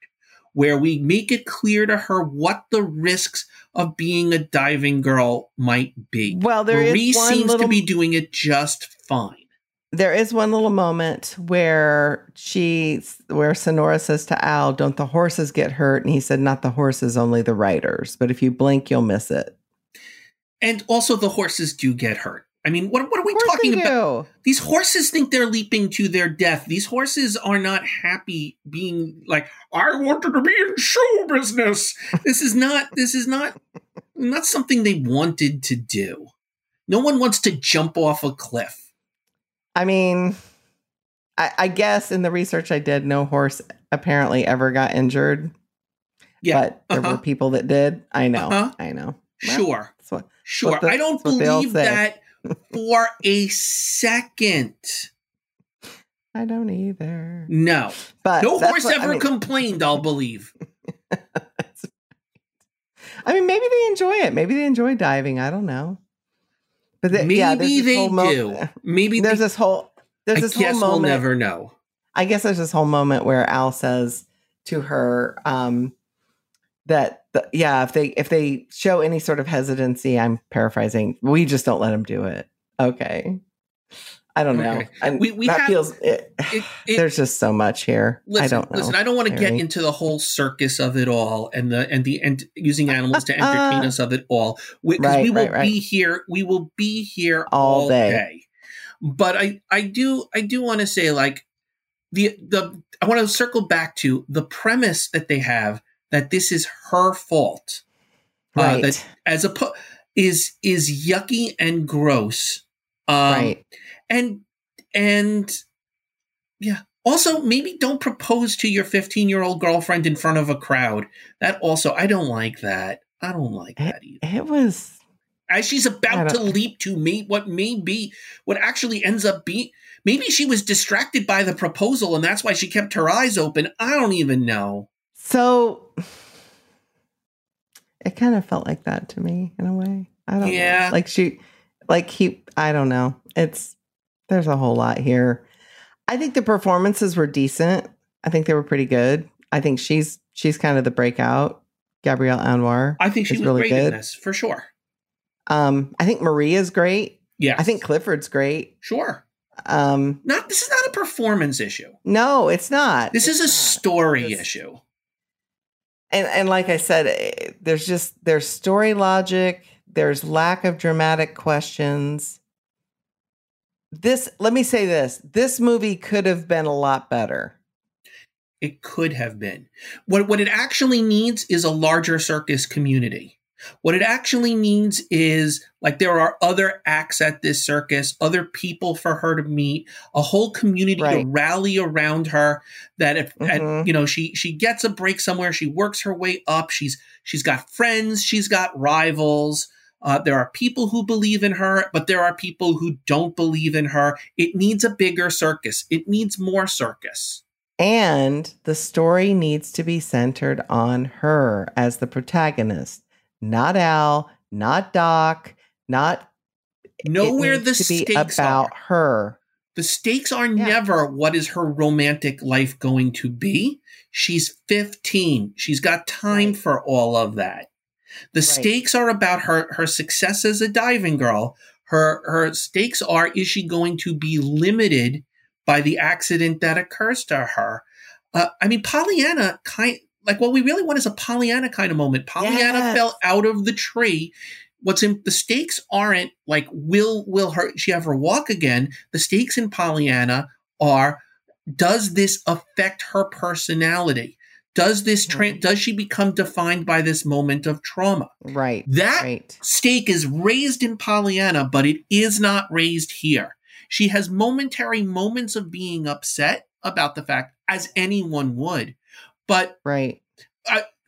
Where we make it clear to her what the risks of being a diving girl might be. well, there is Marie seems little, to be doing it just fine. there is one little moment where she, where Sonora says to Al, "Don't the horses get hurt?" And he said, "Not the horses, only the riders. But if you blink, you'll miss it." And also, the horses do get hurt. I mean, what, what are we talking about? These horses think they're leaping to their death. These horses are not happy being like, I wanted to be in show business. this is not, this is not, not something they wanted to do. No one wants to jump off a cliff. I mean, I, I guess in the research I did, no horse apparently ever got injured. Yeah. but there uh-huh. were people that did. I know. Uh-huh. I know. Well, Sure. what- Sure. I don't believe that for a second. I don't either. No. But No horse what- I ever mean- complained, I'll believe. (laughs) I mean, maybe they enjoy it. Maybe they enjoy diving. I don't know. But the, Maybe yeah, they mo- do. Maybe (laughs) There's they, this whole. There's I this guess whole we'll never know. I guess there's this whole moment where Al says to her um, that the, yeah, if they if they show any sort of hesitancy, I'm paraphrasing. We just don't let them do it. Okay. I don't know. We- we that have- feels. It, It, it, there's just so much here. listen, I don't know. listen. I don't want to get into the whole circus of it all and the and the and using uh, animals to uh, uh. entertain Uh, us of it all because right, we will right, right. be here. We will be here All all, day. day. But I I do I do want to say like the the I want to circle back to the premise that they have that this is her fault. uh, right. that- as a is is yucky and gross. Um, right. and and yeah also maybe don't propose to your 15 year old girlfriend in front of a crowd that also i don't like that i don't like that either It was. as she's about to leap to meet what may be what actually ends up being maybe she was distracted by the proposal and that's why she kept her eyes open i don't even know So it kind of felt like that to me in a way. I don't Yeah. know. Like she like he I don't know. It's there's a whole lot here. I think the performances were decent. I think they were pretty good. I think she's she's kind of the breakout. Gabrielle Anwar. i think she's really great in good. this for sure Um I think Marie's great. yeah I think Clifford's great. sure Um not this is not a performance issue no, it's not. this is a not. story It's- issue and and like I said, eh, there's just there's story logic, there's lack of dramatic questions. This let me say this: this movie could have been a lot better. It could have been. What what it actually needs is a larger circus community. What it actually means is like there are other acts at this circus, other people for her to meet, a whole community Right. to rally around her. That if Mhm. you know she she gets a break somewhere, she works her way up. She's she's got friends, she's got rivals. Uh, there are people who believe in her, but there are people who don't believe in her. It needs a bigger circus. It needs more circus. And the story needs to be centered on her as the protagonist, not Al, not Doc, not nowhere the to stakes be about are. her. The stakes are Yeah. never what is her romantic life going to be. She's 15. She's got time Right. for all of that. The Right. stakes are about her her success as a diving girl. Her her stakes are is she going to be limited by the accident that occurs to her? Uh, I mean, Pollyanna kind like what we really want is a Pollyanna kind of moment. Pollyanna Yes. fell out of the tree. What's in the stakes aren't like will will her she ever walk again? The stakes in Pollyanna are does this affect her personality? Does this tra- does she become defined by this moment of trauma? Right. That Right. stake is raised in Pollyanna, but it is not raised here. She has momentary moments of being upset about the fact, as anyone would. But Right.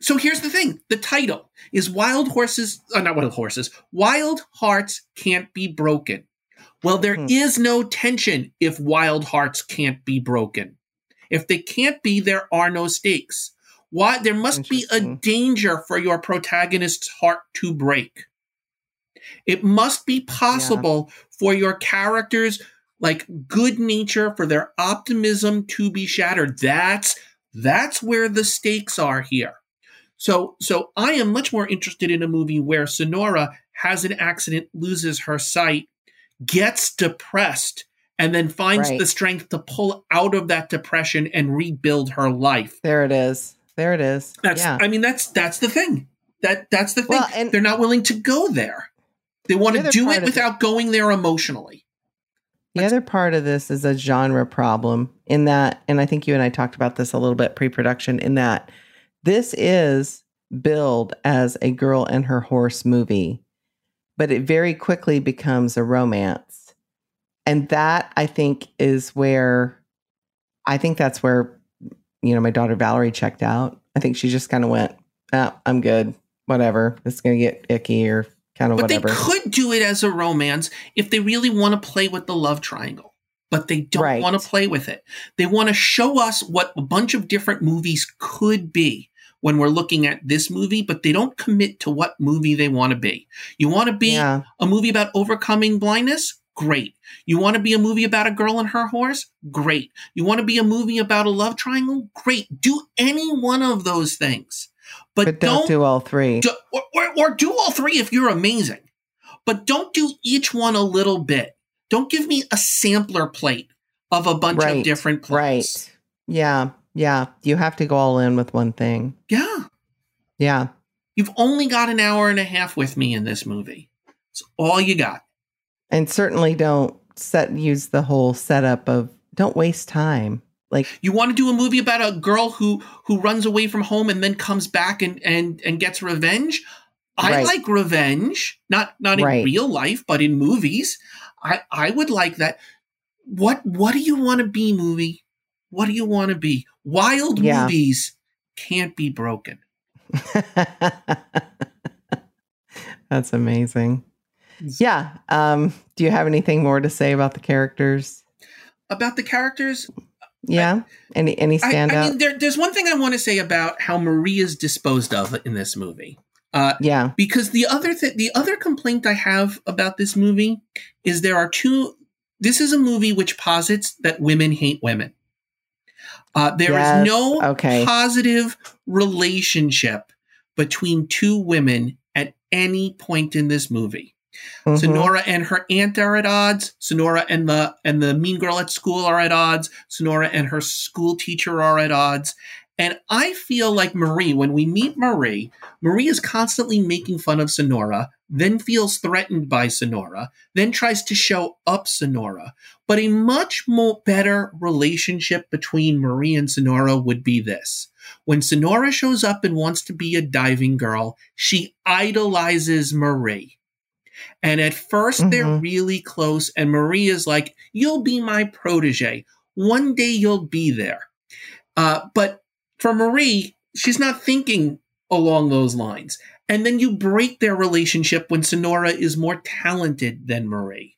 so here's the thing the title is Wild Horses, uh, not Wild Horses, Wild Hearts Can't Be Broken. Well, there is Hmm. no tension if wild hearts can't be broken. If they can't be, there are no stakes. Why there must be a danger for your protagonist's heart to break. It must be possible for your characters like good nature for their optimism to be shattered. That's that's where the stakes are here. So so I am much more interested in a movie where Sonora has an accident, loses her sight, gets depressed, and then finds Right. the strength to pull out of that depression and rebuild her life. There it is. There it is. That's yeah. I mean that's that's the thing. That that's the thing. Well, and- They're not willing to go there. They want The to do it- without going there emotionally. The other part of this is a genre problem in that, and I think you and I talked about this a little bit pre production, in that this is billed as a girl and her horse movie, but it very quickly becomes a romance. And that I think is where I think that's where, you know, my daughter Valerie checked out. I think she just kind of went, oh, I'm good. Whatever. It's going to get icky or kind of But whatever. they could do it as a romance if they really want to play with the love triangle. But they don't Right. want to play with it. They want to show us what a bunch of different movies could be when we're looking at this movie, but they don't commit to what movie they want to be. You want to be yeah. a movie about overcoming blindness? Great. You want to be a movie about a girl and her horse? Great. You want to be a movie about a love triangle? Great. Do any one of those things. But, But don't, don't, do all three. do- or, or, or do all three if you're amazing. But don't do each one a little bit. Don't give me a sampler plate of a bunch Right, of different plays. Right. Yeah. Yeah. You have to go all in with one thing. Yeah. Yeah. You've only got an hour and a half with me in this movie. It's all you got. And certainly don't set use the whole setup of don't waste time. Like You want to do a movie about a girl who who runs away from home and then comes back and and and gets revenge? I Right. like revenge, not not in Right. real life, but in movies. I I would like that. What what do you want to be, movie? What do you want to be? Wild Yeah. movies can't be broken. (laughs) That's amazing. Yeah. Um, do you have anything more to say about the characters? About the characters, Yeah. Any any I, standout? I mean, there, there's one thing I want to say about how Marie is disposed of in this movie. Uh, yeah. because the other th- the other complaint I have about this movie is there are two. This is a movie which posits that women hate women. Uh, there is Yes, no okay. positive relationship between two women at any point in this movie. Mhm. Sonora and her aunt are at odds. Sonora and the and the mean girl at school are at odds. Sonora and her school teacher are at odds. And I feel like Marie, when we meet Marie, Marie is constantly making fun of Sonora, then feels threatened by Sonora, then tries to show up Sonora. But a much more better relationship between Marie and Sonora would be this. When Sonora shows up and wants to be a diving girl, she idolizes Marie. And at 1st they they're Mhm. really close, and Marie is like, You'll be my protege. One day you'll be there. Uh, but for Marie, she's not thinking along those lines. And then you break their relationship when Sonora is more talented than Marie.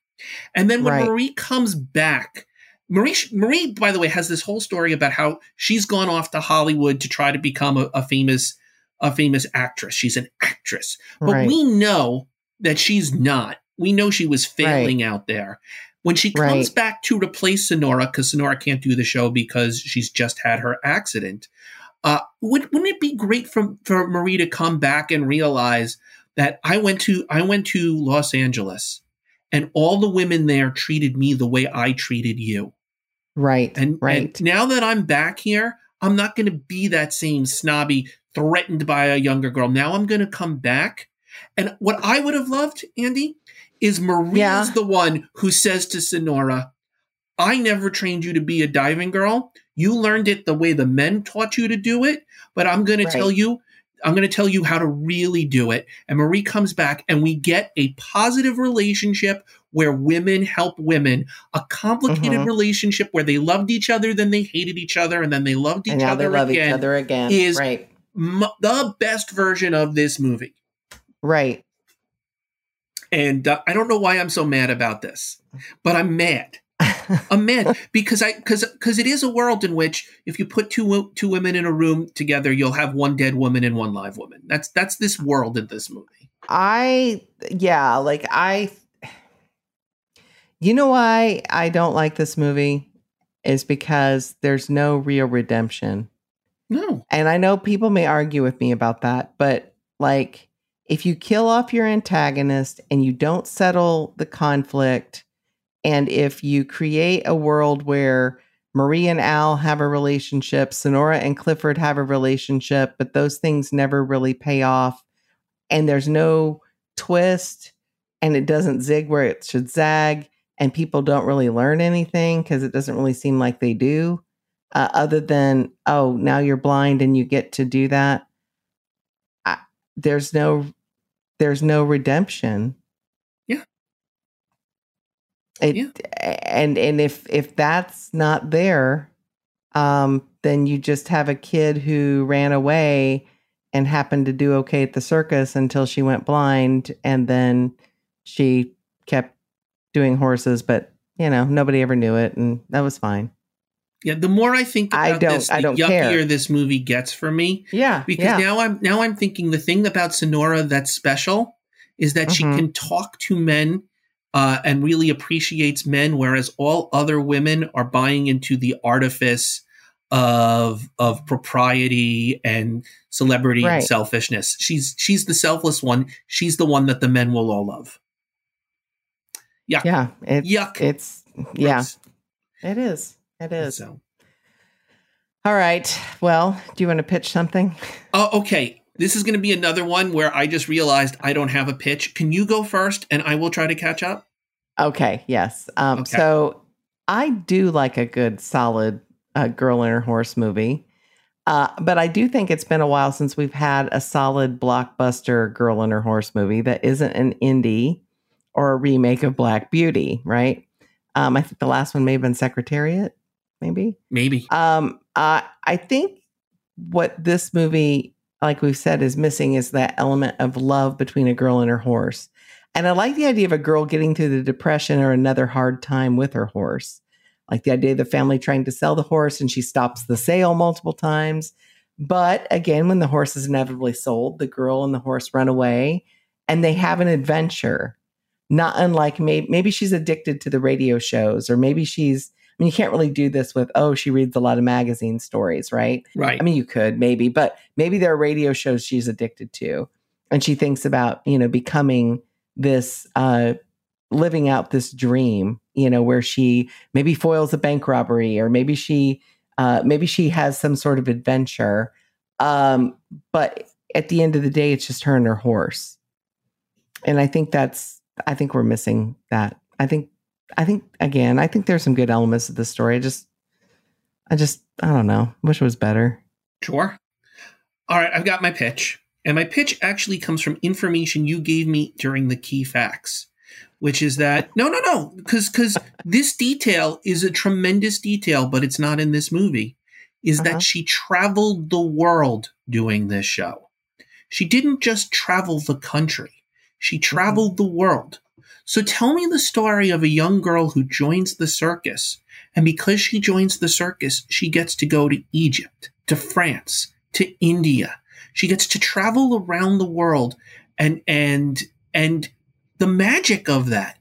And then when Right. Marie comes back, Marie, Marie, by the way, has this whole story about how she's gone off to Hollywood to try to become a, a famous, a famous actress. She's an actress, but right. we know that she's not. We know she was failing out there. When she comes Right. back to replace Sonora, because Sonora can't do the show because she's just had her accident, uh, would, wouldn't it be great for, for Marie to come back and realize that I went to I went to Los Angeles and all the women there treated me the way I treated you. right. And, right. and now that I'm back here, I'm not going to be that same snobby, threatened by a younger girl. Now I'm going to come back. And what I would have loved, Andie, is Marie's Yeah. the one who says to Sonora, I never trained you to be a diving girl. You learned it the way the men taught you to do it, but I'm going Right. to tell you I'm going to tell you how to really do it. And Marie comes back and we get a positive relationship where women help women, a complicated Mhm. relationship where they loved each other, then they hated each other, and then they loved each and now other they love again. each other again. is- right. M- the best version of this movie. Right. And uh, I don't know why I'm so mad about this, but I'm mad. (laughs) I'm mad because I because because it is a world in which if you put two two women in a room together, you'll have one dead woman and one live woman. That's that's this world in this movie. I yeah, like I You know why I don't like this movie is because there's no real redemption. No, And I know people may argue with me about that, but like if you kill off your antagonist and you don't settle the conflict, and if you create a world where Marie and Al have a relationship, Sonora and Clifford have a relationship, but those things never really pay off, and there's no twist, and it doesn't zig where it should zag, and people don't really learn anything because it doesn't really seem like they do uh, other than oh now you're blind and you get to do that there's no there's no redemption Yeah. it, Yeah. and and if if that's not there um then you just have a kid who ran away and happened to do okay at the circus until she went blind and then she kept doing horses but you know nobody ever knew it and that was fine yeah. The more I think about I don't- this, the I don't yuckier care. this movie gets for me. yeah because yeah. now I'm now I'm thinking the thing about Sonora that's special is that she Mhm. can talk to men uh, and really appreciates men, whereas all other women are buying into the artifice of of propriety and celebrity and selfishness. She's she's the selfless one. She's the one that the men will all love. Yuck. yeah it, Yuck. it's yeah Gross. it is it is So. all right well do you want to pitch something Oh, okay. This is going to be another one where I just realized I don't have a pitch. Can you go first, and I will try to catch up? Okay, yes. Um, Okay. So I do like a good, solid uh, girl in her horse movie. Uh, but I do think it's been a while since we've had a solid blockbuster girl in her horse movie that isn't an indie or a remake of Black Beauty, right? Um, I think the last one may have been Secretariat, maybe. Maybe. Um, uh, I think what this movie, like we've said, is missing is that element of love between a girl and her horse. And I like the idea of a girl getting through the depression or another hard time with her horse. Like the idea of the family trying to sell the horse and she stops the sale multiple times. But again, when the horse is inevitably sold, the girl and the horse run away and they have an adventure. Not unlike maybe, maybe she's addicted to the radio shows, or maybe she's mean, you can't really do this with, oh, she reads a lot of magazine stories, right? Right. I mean, you could maybe, but maybe there are radio shows she's addicted to. And she thinks about, you know, becoming this, uh, living out this dream, you know, where she maybe foils a bank robbery or maybe she, uh, maybe she has some sort of adventure. Um, but at the end of the day, it's just her and her horse. And I think that's, I think we're missing that. I think I think again, I think there's some good elements of the story. I just, I just, I don't know. Wish it was better. Sure. All right, I've got my pitch. And my pitch actually comes from information you gave me during the key facts, which is that (laughs) no, no, no, because because this detail is a tremendous detail, but it's not in this movie. Is Uh-huh. that she traveled the world doing this show? she didn't just travel the country, she traveled the world. So tell me the story of a young girl who joins the circus. And because she joins the circus, she gets to go to Egypt, to France, to India. She gets to travel around the world and, and, and the magic of that,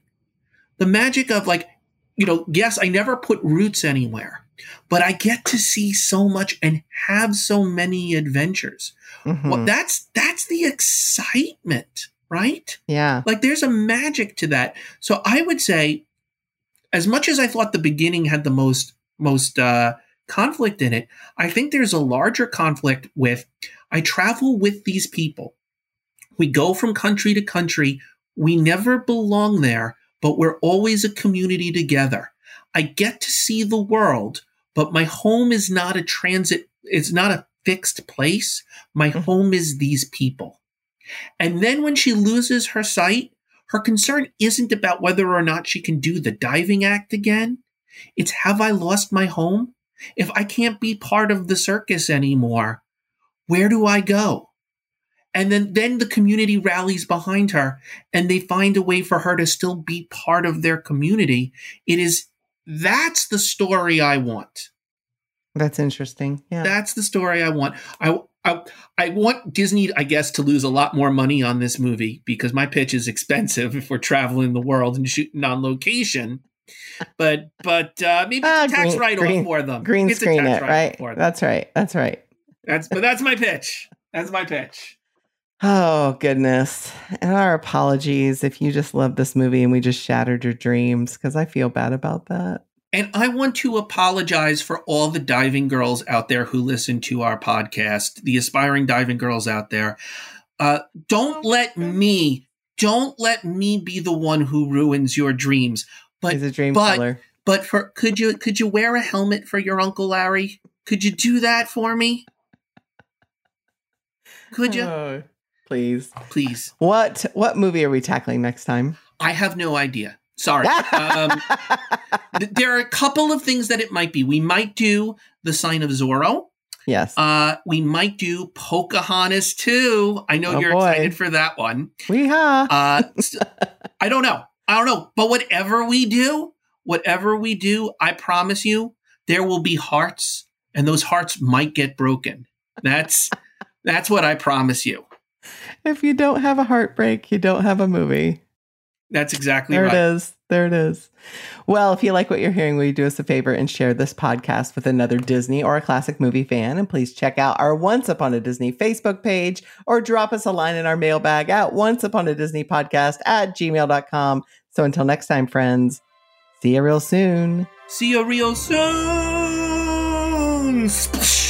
the magic of like, you know, yes, I never put roots anywhere, but I get to see so much and have so many adventures. Mhm. Well, that's that's the excitement, right? yeah. Like there's a magic to that. So I would say, as much as I thought the beginning had the most most uh, conflict in it, I think there's a larger conflict with I travel with these people. We go from country to country. We never belong there, but we're always a community together. I get to see the world, but my home is not a transit, it's not a fixed place. My Mhm. home is these people. And then when she loses her sight, her concern isn't about whether or not she can do the diving act again. It's have I lost my home? If I can't be part of the circus anymore, where do I go? And then, then the community rallies behind her and they find a way for her to still be part of their community. It is, that's the story I want. That's interesting. Yeah. That's the story I want. I, I, I want Disney, I guess, to lose a lot more money on this movie because my pitch is expensive if we're traveling the world and shooting on location. But but uh, maybe Ah, tax green- write off for them. Green It's a screen tax it, right? for them. That's right. That's right. That's but that's my pitch. That's my pitch. Oh, goodness. And our apologies if you just love this movie and we just shattered your dreams because I feel bad about that. And I want to apologize for all the diving girls out there who listen to our podcast, the aspiring diving girls out there. Uh, don't let me, don't let me be the one who ruins your dreams. But He's a dream but- killer. But for could you could you wear a helmet for your uncle Larry? Could you do that for me? Could you? Oh, please. Please. What what movie are we tackling next time? I have no idea. Sorry. um, (laughs) th- there are a couple of things that it might be. We might do the sign of Zorro. yes. Uh, we might do Pocahontas too. I know Oh, you're boy. excited for that one. we have. Uh, I don't know. I don't know. But whatever we do, whatever we do, I promise you, there will be hearts, and those hearts might get broken. That's that's what I promise you. if you don't have a heartbreak, you don't have a movie. That's exactly There right. it is. There it is. Well, if you like what you're hearing, will you do us a favor and share this podcast with another Disney or a classic movie fan? And please check out our Once Upon a Disney Facebook page or drop us a line in our mailbag at once upon a Disney podcast at gmail.com. So until next time, friends, see you real soon. See you real soon. Splash.